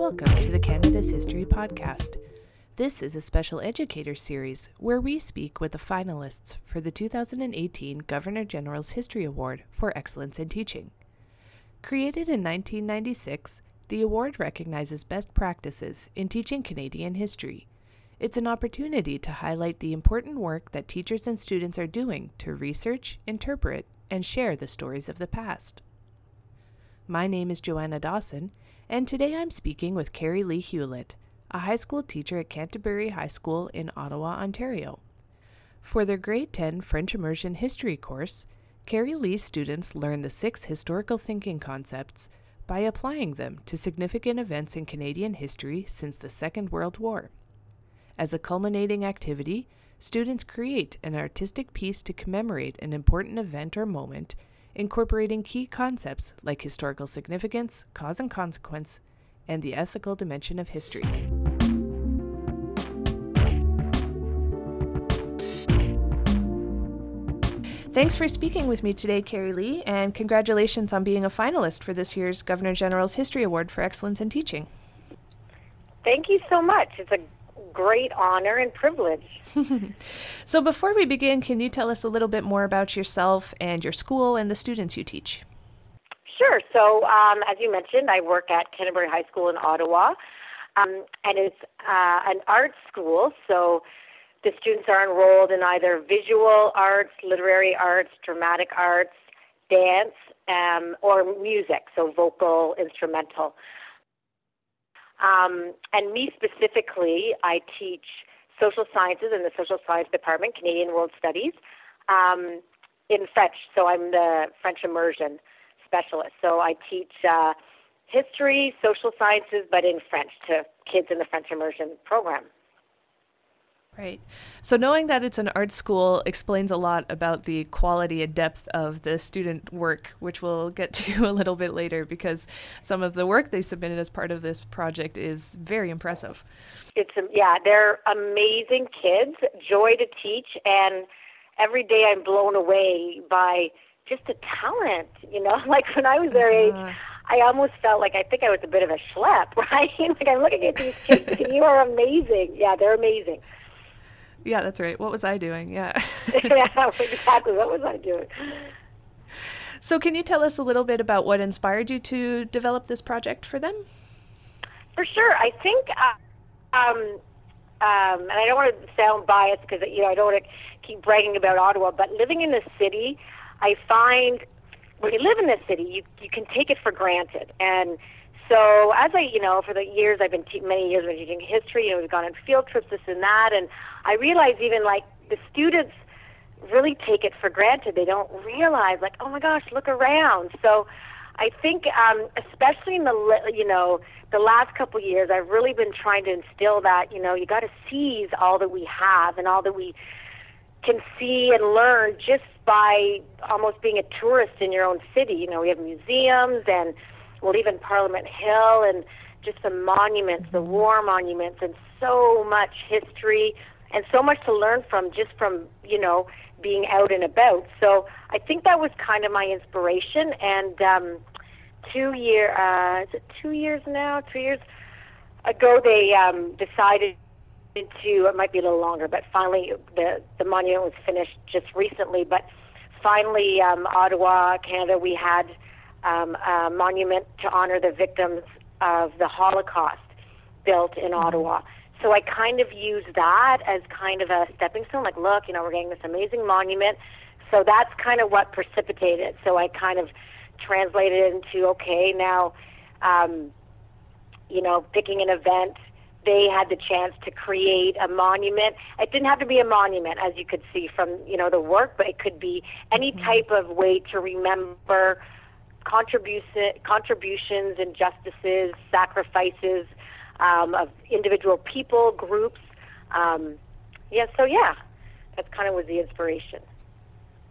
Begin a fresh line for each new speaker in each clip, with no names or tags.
welcome to the Canada's History Podcast. This is a special educator series where we speak with the finalists for the 2018 Governor General's History Award for Excellence in Teaching. Created in 1996, the award recognizes best practices in teaching Canadian history. It's an opportunity to highlight the important work that teachers and students are doing to research, interpret, and share the stories of the past. My name is Joanna Dawson, and today I'm speaking with Carrie Lee Hewlett, a high school teacher at Canterbury High School in Ottawa, Ontario. For their grade 10 French Immersion History course, Carrie Lee's students learn the six historical thinking concepts by applying them to significant events in Canadian history since the Second World War. As a culminating activity, students create an artistic piece to commemorate an important event or moment, incorporating key concepts like historical significance, cause and consequence, and the ethical dimension of history. Thanks for speaking with me today, Carrie Lee, and congratulations on being a finalist for this year's Governor General's History Award for Excellence in Teaching.
Thank you so much. It's a great honor and privilege.
so, before we begin, can you tell us a little bit more about yourself and your school and the students you teach?
Sure. So, um, as you mentioned, I work at Canterbury High School in Ottawa, um, and it's uh, an art school. So, the students are enrolled in either visual arts, literary arts, dramatic arts, dance, um, or music, so vocal, instrumental. Um, and me specifically, I teach social sciences in the social science department, Canadian World Studies, um, in French. So I'm the French immersion specialist. So I teach uh, history, social sciences, but in French to kids in the French immersion program.
Right. So knowing that it's an art school explains a lot about the quality and depth of the student work, which we'll get to a little bit later because some of the work they submitted as part of this project is very impressive.
It's yeah, they're amazing kids, joy to teach and every day I'm blown away by just the talent, you know, like when I was their uh, age I almost felt like I think I was a bit of a schlep, right? like I'm looking at these kids and you are amazing. Yeah, they're amazing.
Yeah, that's right. What was I doing? Yeah.
yeah, exactly. What was I doing?
So, can you tell us a little bit about what inspired you to develop this project for them?
For sure. I think, uh, um, um, and I don't want to sound biased because you know I don't want to keep bragging about Ottawa, but living in the city, I find when you live in the city, you you can take it for granted, and so as I, you know, for the years I've been te- many years I've been teaching history, you know, we've gone on field trips, this and that, and I realize even like the students really take it for granted. They don't realize like, oh my gosh, look around. So I think, um, especially in the, you know, the last couple years, I've really been trying to instill that, you know, you got to seize all that we have and all that we can see and learn just by almost being a tourist in your own city. You know, we have museums and well, even Parliament Hill and just the monuments, the war monuments, and so much history and so much to learn from just from, you know, being out and about. So I think that was kind of my inspiration. And um, two year, uh, is it two years now? Two years ago, they um, decided to. It might be a little longer, but finally the the monument was finished just recently. But finally, um, Ottawa, Canada, we had um, a monument to honor the victims of the Holocaust built in mm-hmm. Ottawa. So I kind of use that as kind of a stepping stone. Like, look, you know, we're getting this amazing monument. So that's kind of what precipitated. So I kind of translated it into okay, now, um, you know, picking an event. They had the chance to create a monument. It didn't have to be a monument, as you could see from you know the work, but it could be any mm-hmm. type of way to remember contribution, contributions, injustices, sacrifices um, of individual people, groups. Um, yeah, so yeah, that's kind of was the inspiration.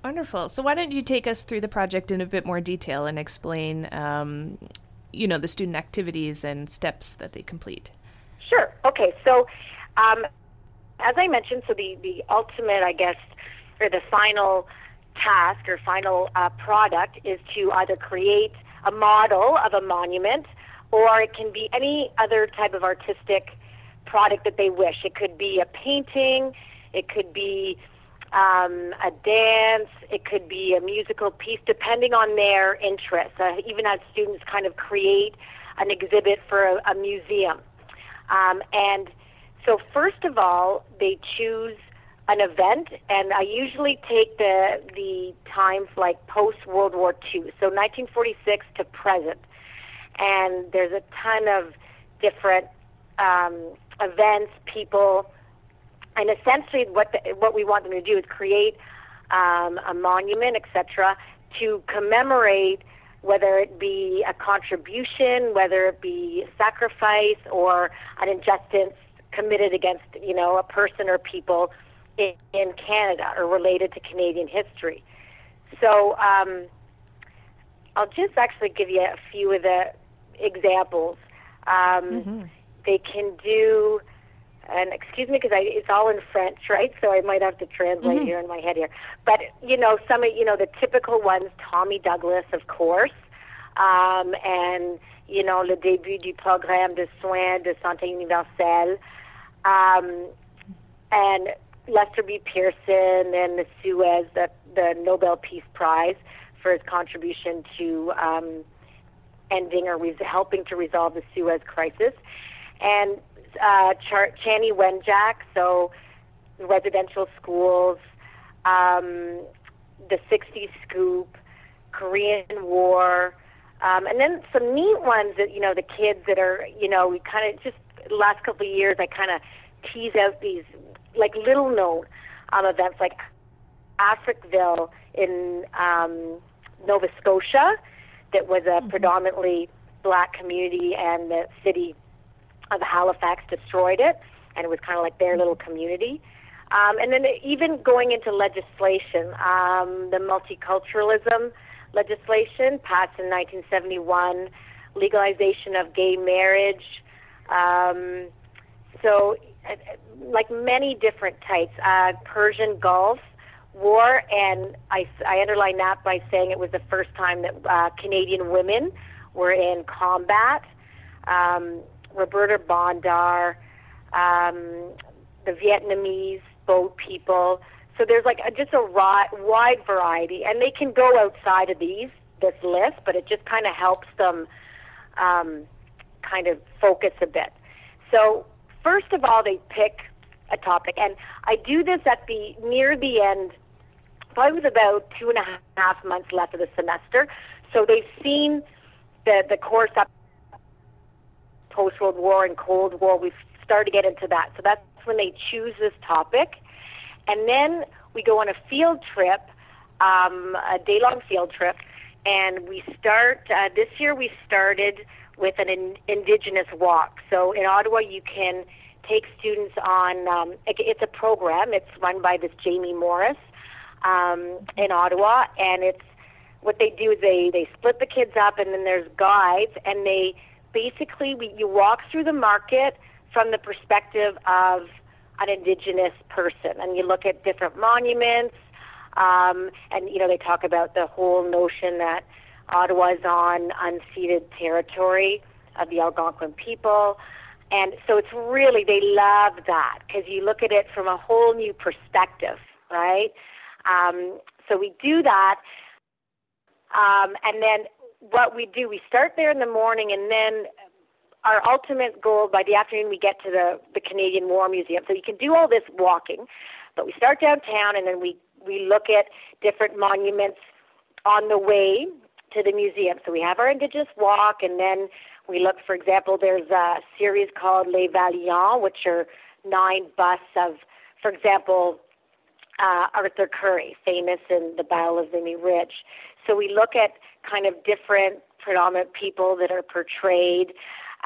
Wonderful. So why don't you take us through the project in a bit more detail and explain, um, you know, the student activities and steps that they complete?
Sure. Okay. So, um, as I mentioned, so the the ultimate, I guess, or the final task or final uh, product is to either create a model of a monument or it can be any other type of artistic product that they wish. It could be a painting, it could be um, a dance, it could be a musical piece, depending on their interests. Uh, even as students kind of create an exhibit for a, a museum. Um, and so, first of all, they choose an event, and I usually take the the times like post World War II, so 1946 to present. And there's a ton of different um, events, people, and essentially what the, what we want them to do is create um, a monument, etc., to commemorate whether it be a contribution, whether it be sacrifice or an injustice committed against you know a person or people in, in Canada or related to Canadian history. So um, I'll just actually give you a few of the examples. Um, mm-hmm. They can do, and excuse me because it's all in French, right? So I might have to translate mm-hmm. here in my head here. But you know, some of you know the typical ones: Tommy Douglas, of course, um, and you know, le début du programme de soins de santé universelle, um, and Lester B. Pearson and the Suez, the, the Nobel Peace Prize for his contribution to um, ending or res- helping to resolve the Suez crisis, and uh, Char- Chanie Wenjack, so residential schools, um, the 60s scoop, Korean War, um, and then some neat ones that, you know, the kids that are, you know, we kind of just, last couple of years, I kind of tease out these like little known um, events like Africville in um, Nova Scotia that was a mm-hmm. predominantly black community and the city of Halifax destroyed it and it was kind of like their little community. Um, and then even going into legislation, um, the multiculturalism legislation passed in 1971, legalization of gay marriage. Um, so like many different types. Uh, Persian Gulf War, and I, I underline that by saying it was the first time that uh, Canadian women were in combat. Um, Roberta Bondar, um, the Vietnamese boat people. So there's like a, just a ri- wide variety, and they can go outside of these this list, but it just kind of helps them um, kind of focus a bit. So first of all, they pick a topic, and I do this at the near the end. Probably with about two and a half months left of the semester, so they've seen the the course up post World War and Cold War. We've started to get into that, so that's when they choose this topic, and then we go on a field trip, um, a day long field trip, and we start uh, this year. We started with an in, indigenous walk. So in Ottawa, you can take students on. Um, it's a program. It's run by this Jamie Morris um, in Ottawa, and it's what they do is they they split the kids up, and then there's guides, and they basically we, you walk through the market from the perspective of an indigenous person, and you look at different monuments. Um, and you know they talk about the whole notion that Ottawa's on unceded territory of the Algonquin people. And so it's really, they love that because you look at it from a whole new perspective, right? Um, so we do that. Um, and then what we do, we start there in the morning and then our ultimate goal by the afternoon we get to the, the Canadian War Museum. So you can do all this walking, but we start downtown and then we, we look at different monuments on the way to the museum. So we have our Indigenous walk, and then we look, for example, there's a series called Les Valiants, which are nine busts of, for example, uh, Arthur Currie, famous in the Battle of Vimy Ridge. So we look at kind of different predominant people that are portrayed.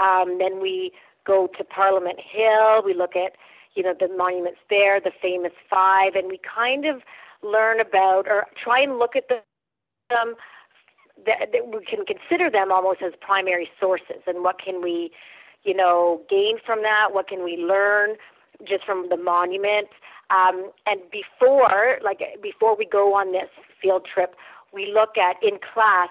Um, then we go to Parliament Hill. We look at, you know, the monuments there, the famous five, and we kind of learn about or try and look at them that, that we can consider them almost as primary sources and what can we you know gain from that what can we learn just from the monument um, and before like before we go on this field trip we look at in class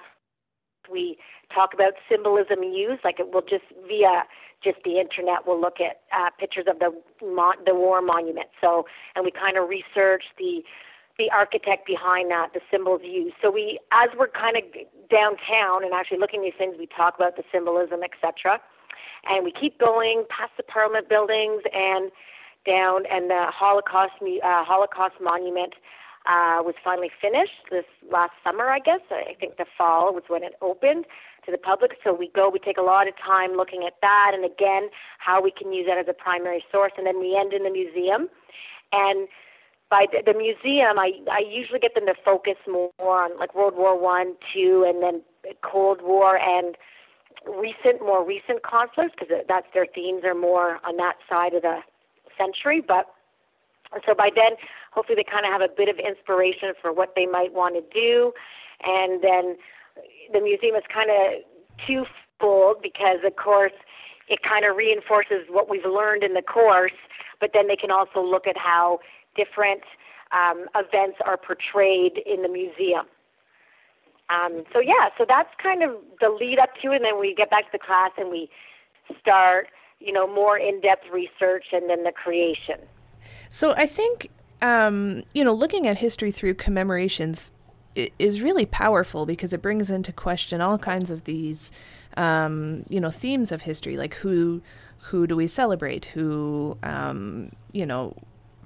we talk about symbolism used. Like it will just via just the internet, we'll look at uh, pictures of the mon- the war monument. So, and we kind of research the the architect behind that, the symbols used. So we, as we're kind of downtown and actually looking at these things, we talk about the symbolism, etc. And we keep going past the Parliament buildings and down, and the Holocaust uh, Holocaust monument uh, was finally finished this last summer, I guess. I think the fall was when it opened to the public. So we go, we take a lot of time looking at that, and again, how we can use that as a primary source, and then we end in the museum. And by the, the museum, I I usually get them to focus more on like World War One, two, and then Cold War and recent, more recent conflicts because that's their themes are more on that side of the century. But so by then, hopefully, they kind of have a bit of inspiration for what they might want to do, and then the museum is kind of twofold because, of course, it kind of reinforces what we've learned in the course, but then they can also look at how different um, events are portrayed in the museum. Um, so yeah, so that's kind of the lead up to, it, and then we get back to the class and we start, you know, more in-depth research and then the creation.
So I think, um, you know, looking at history through commemorations is really powerful because it brings into question all kinds of these, um, you know, themes of history, like who who do we celebrate, who, um, you know,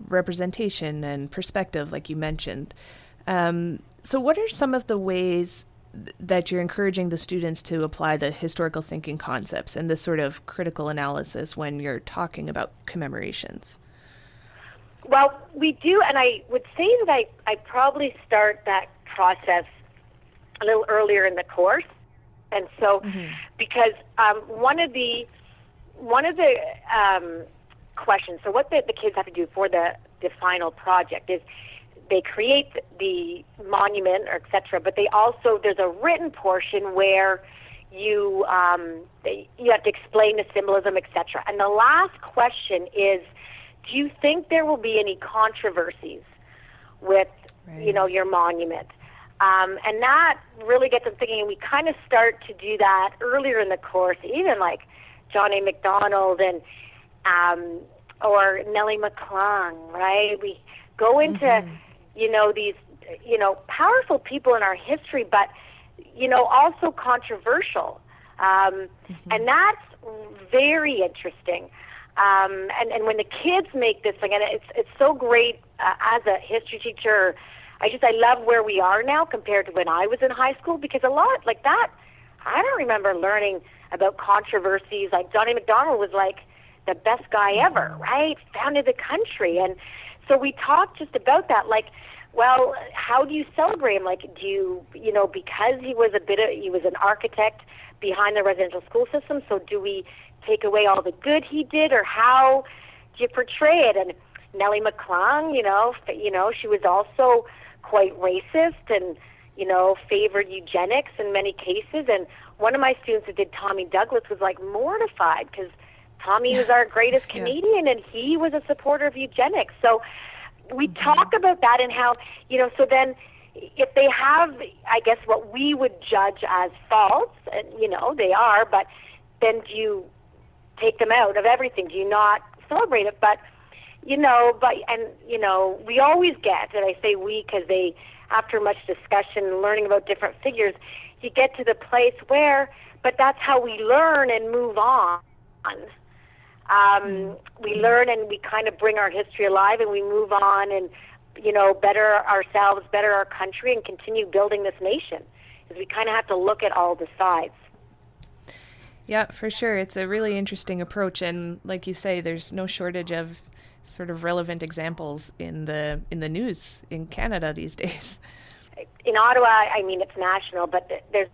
representation and perspective, like you mentioned. Um, so, what are some of the ways that you're encouraging the students to apply the historical thinking concepts and this sort of critical analysis when you're talking about commemorations?
Well, we do, and I would say that I, I probably start that process a little earlier in the course. And so, mm-hmm. because um, one of the one of the um, questions. So what the, the kids have to do for the, the final project is they create the monument or etc. But they also there's a written portion where you um, they, you have to explain the symbolism etc. And the last question is, do you think there will be any controversies with right. you know your monument? Um, and that really gets them thinking. And we kind of start to do that earlier in the course, even like John A. Macdonald and um, or Nellie McClung, right? We go into, mm-hmm. you know, these, you know, powerful people in our history, but, you know, also controversial. Um, mm-hmm. And that's very interesting. Um, and, and when the kids make this thing, and it's, it's so great uh, as a history teacher, I just, I love where we are now compared to when I was in high school because a lot like that, I don't remember learning about controversies. Like John A. Macdonald was like the best guy ever, right? Founded the country. And so we talked just about that, like, well, how do you celebrate him? Like, do you, you know, because he was a bit of, he was an architect behind the residential school system, so do we take away all the good he did, or how do you portray it? And Nellie McClung, you know, you know, she was also quite racist and, you know, favored eugenics in many cases. And one of my students that did Tommy Douglas was like mortified because Tommy was our greatest Canadian, yeah. and he was a supporter of eugenics. So we mm-hmm. talk about that and how you know. So then, if they have, I guess what we would judge as faults, and you know they are, but then do you take them out of everything? Do you not celebrate it? But you know, but and you know, we always get, and I say we because they, after much discussion and learning about different figures, you get to the place where, but that's how we learn and move on. Um, mm. we learn and we kind of bring our history alive and we move on and, you know, better ourselves, better our country, and continue building this nation. Because we kind of have to look at all the sides.
Yeah, for sure. It's a really interesting approach, and like you say, there's no shortage of sort of relevant examples in the in the news in Canada these days.
In Ottawa, I mean, it's national, but there's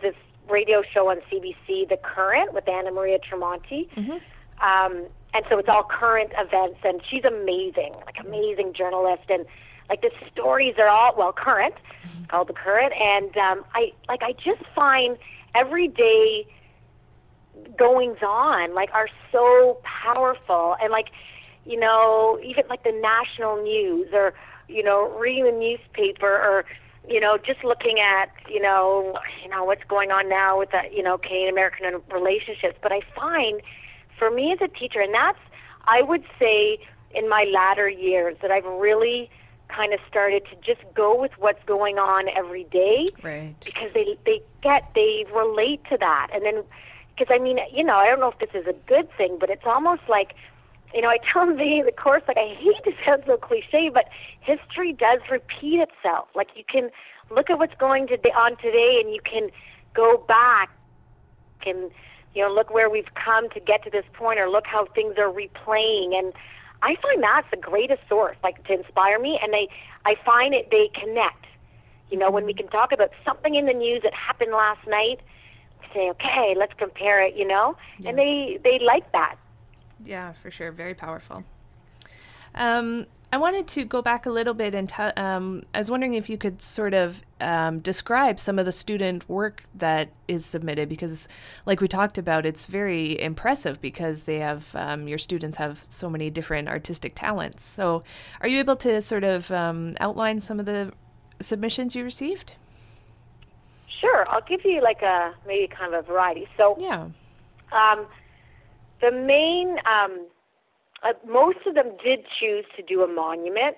this radio show on CBC, The Current, with Anna Maria Tremonti. Mm-hmm. Um, and so it's all current events, and she's amazing, like amazing journalist, and like the stories are all well current, called the current, and um, I like I just find everyday goings on like are so powerful, and like you know even like the national news or you know reading the newspaper or you know, just looking at, you know, you know what's going on now with the, you know, Canadian American relationships. But I find, for me as a teacher, and that's, I would say, in my latter years, that I've really kind of started to just go with what's going on every day,
right?
Because they they get they relate to that, and then because I mean, you know, I don't know if this is a good thing, but it's almost like you know, I tell them the, the course, like, I hate to sound so cliche, but history does repeat itself. Like, you can look at what's going to, on today and you can go back and, you know, look where we've come to get to this point or look how things are replaying. And I find that's the greatest source, like, to inspire me. And they, I find it, they connect. You know, when we can talk about something in the news that happened last night, say, okay, let's compare it, you know? Yeah. And they, they like that
yeah, for sure. Very powerful. Um, I wanted to go back a little bit and t- um, I was wondering if you could sort of um, describe some of the student work that is submitted because, like we talked about, it's very impressive because they have um, your students have so many different artistic talents. So, are you able to sort of um, outline some of the submissions you received?
Sure, I'll give you like a maybe kind of a variety. So,
yeah.
Um, the main, um, uh, most of them did choose to do a monument,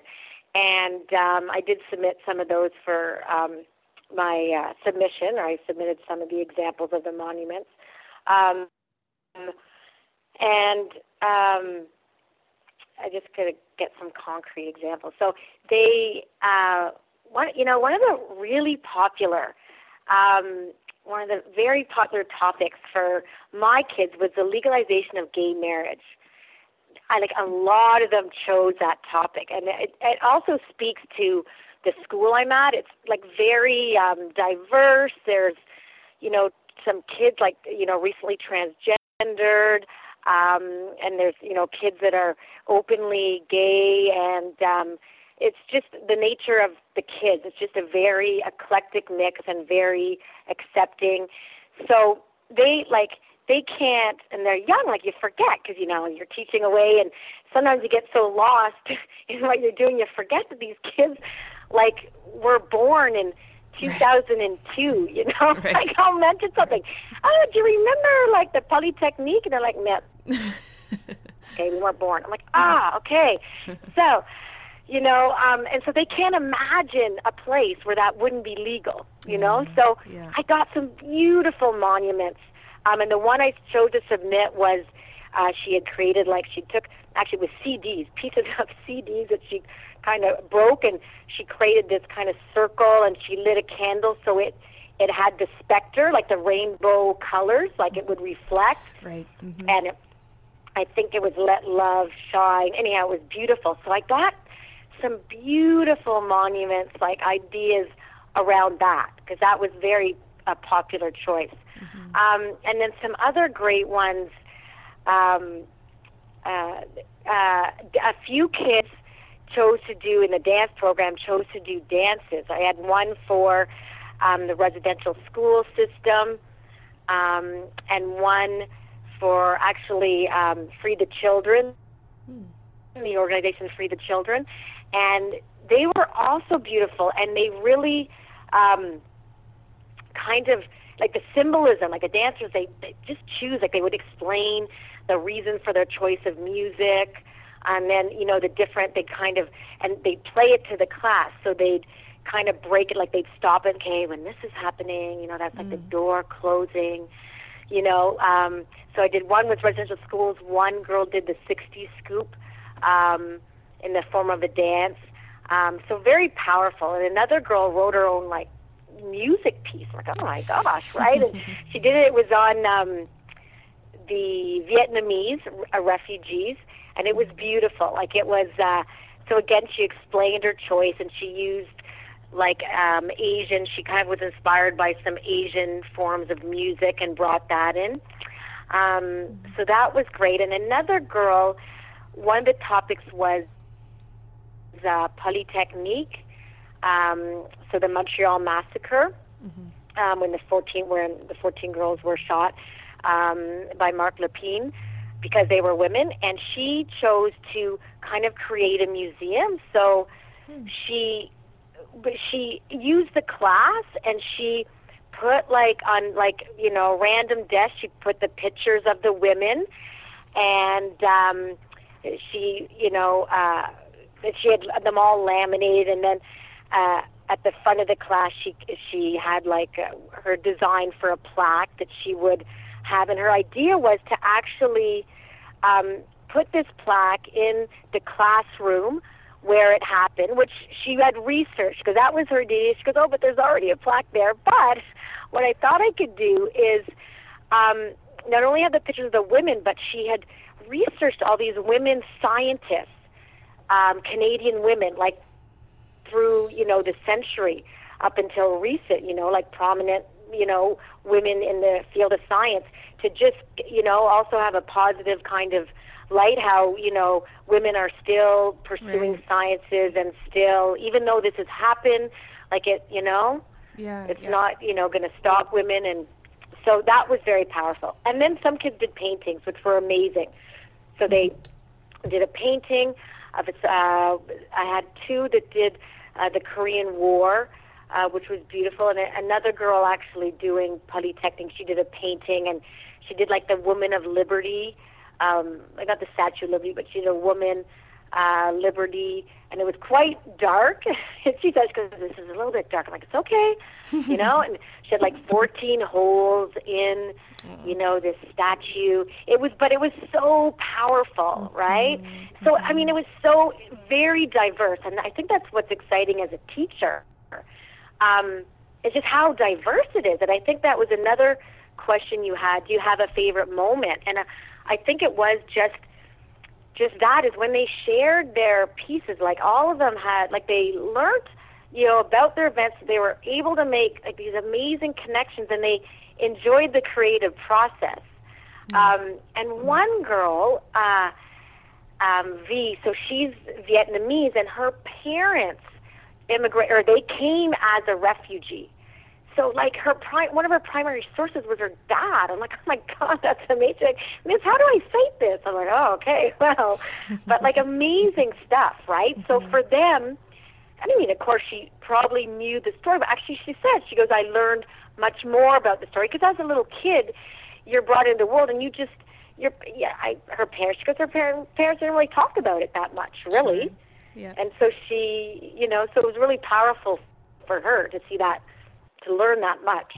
and um, I did submit some of those for um, my uh, submission, or I submitted some of the examples of the monuments. Um, and um, I just gotta get some concrete examples. So they, uh, one, you know, one of the really popular um, one of the very popular topics for my kids was the legalization of gay marriage. I like a lot of them chose that topic, and it, it also speaks to the school I'm at. It's like very um, diverse. There's, you know, some kids like you know recently transgendered, um, and there's you know kids that are openly gay, and um, it's just the nature of the kids. It's just a very eclectic mix and very accepting. So they like they can't, and they're young. Like you forget because you know you're teaching away, and sometimes you get so lost in what you're doing, you forget that these kids like were born in 2002. You know, right. like I'll mention something. Oh, do you remember like the Polytechnique? And they're like, no. okay, we weren't born. I'm like, ah, okay. So you know um and so they can't imagine a place where that wouldn't be legal you know mm, so yeah. i got some beautiful monuments um and the one i chose to submit was uh she had created like she took actually with cds pieces of cds that she kind of broke and she created this kind of circle and she lit a candle so it it had the specter like the rainbow colors like it would reflect
right
mm-hmm. and it, i think it was let love shine anyhow it was beautiful so i got some beautiful monuments, like ideas around that, because that was very a popular choice. Mm-hmm. Um, and then some other great ones. Um, uh, uh, a few kids chose to do in the dance program chose to do dances. I had one for um, the residential school system, um, and one for actually um, Free the Children, mm. the organization Free the Children and they were also beautiful, and they really um, kind of like the symbolism, like the dancers, they, they just choose, like they would explain the reason for their choice of music, and then you know the different, they kind of, and they play it to the class, so they'd kind of break it, like they'd stop it, okay, when this is happening, you know, that's like mm. the door closing, you know. Um, so I did one with residential schools. One girl did the 60s scoop. Um, in the form of a dance. Um, so very powerful. And another girl wrote her own like music piece. Like, oh my gosh, right? and she did it. It was on um, the Vietnamese uh, refugees, and it was beautiful. Like it was. Uh, so again, she explained her choice, and she used like um, Asian. She kind of was inspired by some Asian forms of music and brought that in. Um, so that was great. And another girl, one of the topics was uh, Polytechnique, um, so the Montreal massacre, mm-hmm. um, when the 14 when the 14 girls were shot um, by Marc Lépine because they were women, and she chose to kind of create a museum. So hmm. she she used the class and she put like on like you know random desks she put the pictures of the women and um she you know uh she had them all laminated and then uh at the front of the class she she had like uh, her design for a plaque that she would have and her idea was to actually um put this plaque in the classroom where it happened, which she had researched because that was her idea. She goes, "Oh, but there's already a plaque there." But what I thought I could do is um, not only have the pictures of the women, but she had researched all these women scientists, um, Canadian women, like through you know the century up until recent, you know, like prominent you know women in the field of science to just you know also have a positive kind of light how you know women are still pursuing
Right.
sciences and still even though this has happened like it you know
Yeah.
it's
yeah.
not you know going to stop women and so that was very powerful and then some kids did paintings which were amazing so they did a painting of its uh i had two that did uh, the korean war uh, which was beautiful. And another girl actually doing Polytechnique she did a painting and she did like the woman of liberty. Um like not the statue of liberty but she did a woman uh liberty and it was quite dark. And she says because this is a little bit dark. I'm like it's okay you know? And she had like 14 holes in you know this statue. It was but it was so powerful right? So i mean it was so very diverse and i think that's what's exciting as a teacher. Um it's just how diverse it is and i think that was another question you had. Do you have a favorite moment? And uh, i think it was just just that is when they shared their pieces like all of them had like they learned you know about their events they were able to make like these amazing connections and they enjoyed the creative process. Um, and one girl uh, um, V so she's Vietnamese and her parents immigrate or they came as a refugee so like her pri- one of her primary sources was her dad. I'm like, oh my god, that's amazing. Miss, how do I cite this? I'm like, oh okay, well, but like amazing stuff, right? So mm-hmm. for them, I mean, of course, she probably knew the story, but actually, she said she goes, I learned much more about the story because as a little kid, you're brought into the world and you just you're yeah. I her parents because her parents parents didn't really talk about it that much, really.
Yeah.
And so she, you know, so it was really powerful for her to see that, to learn that much.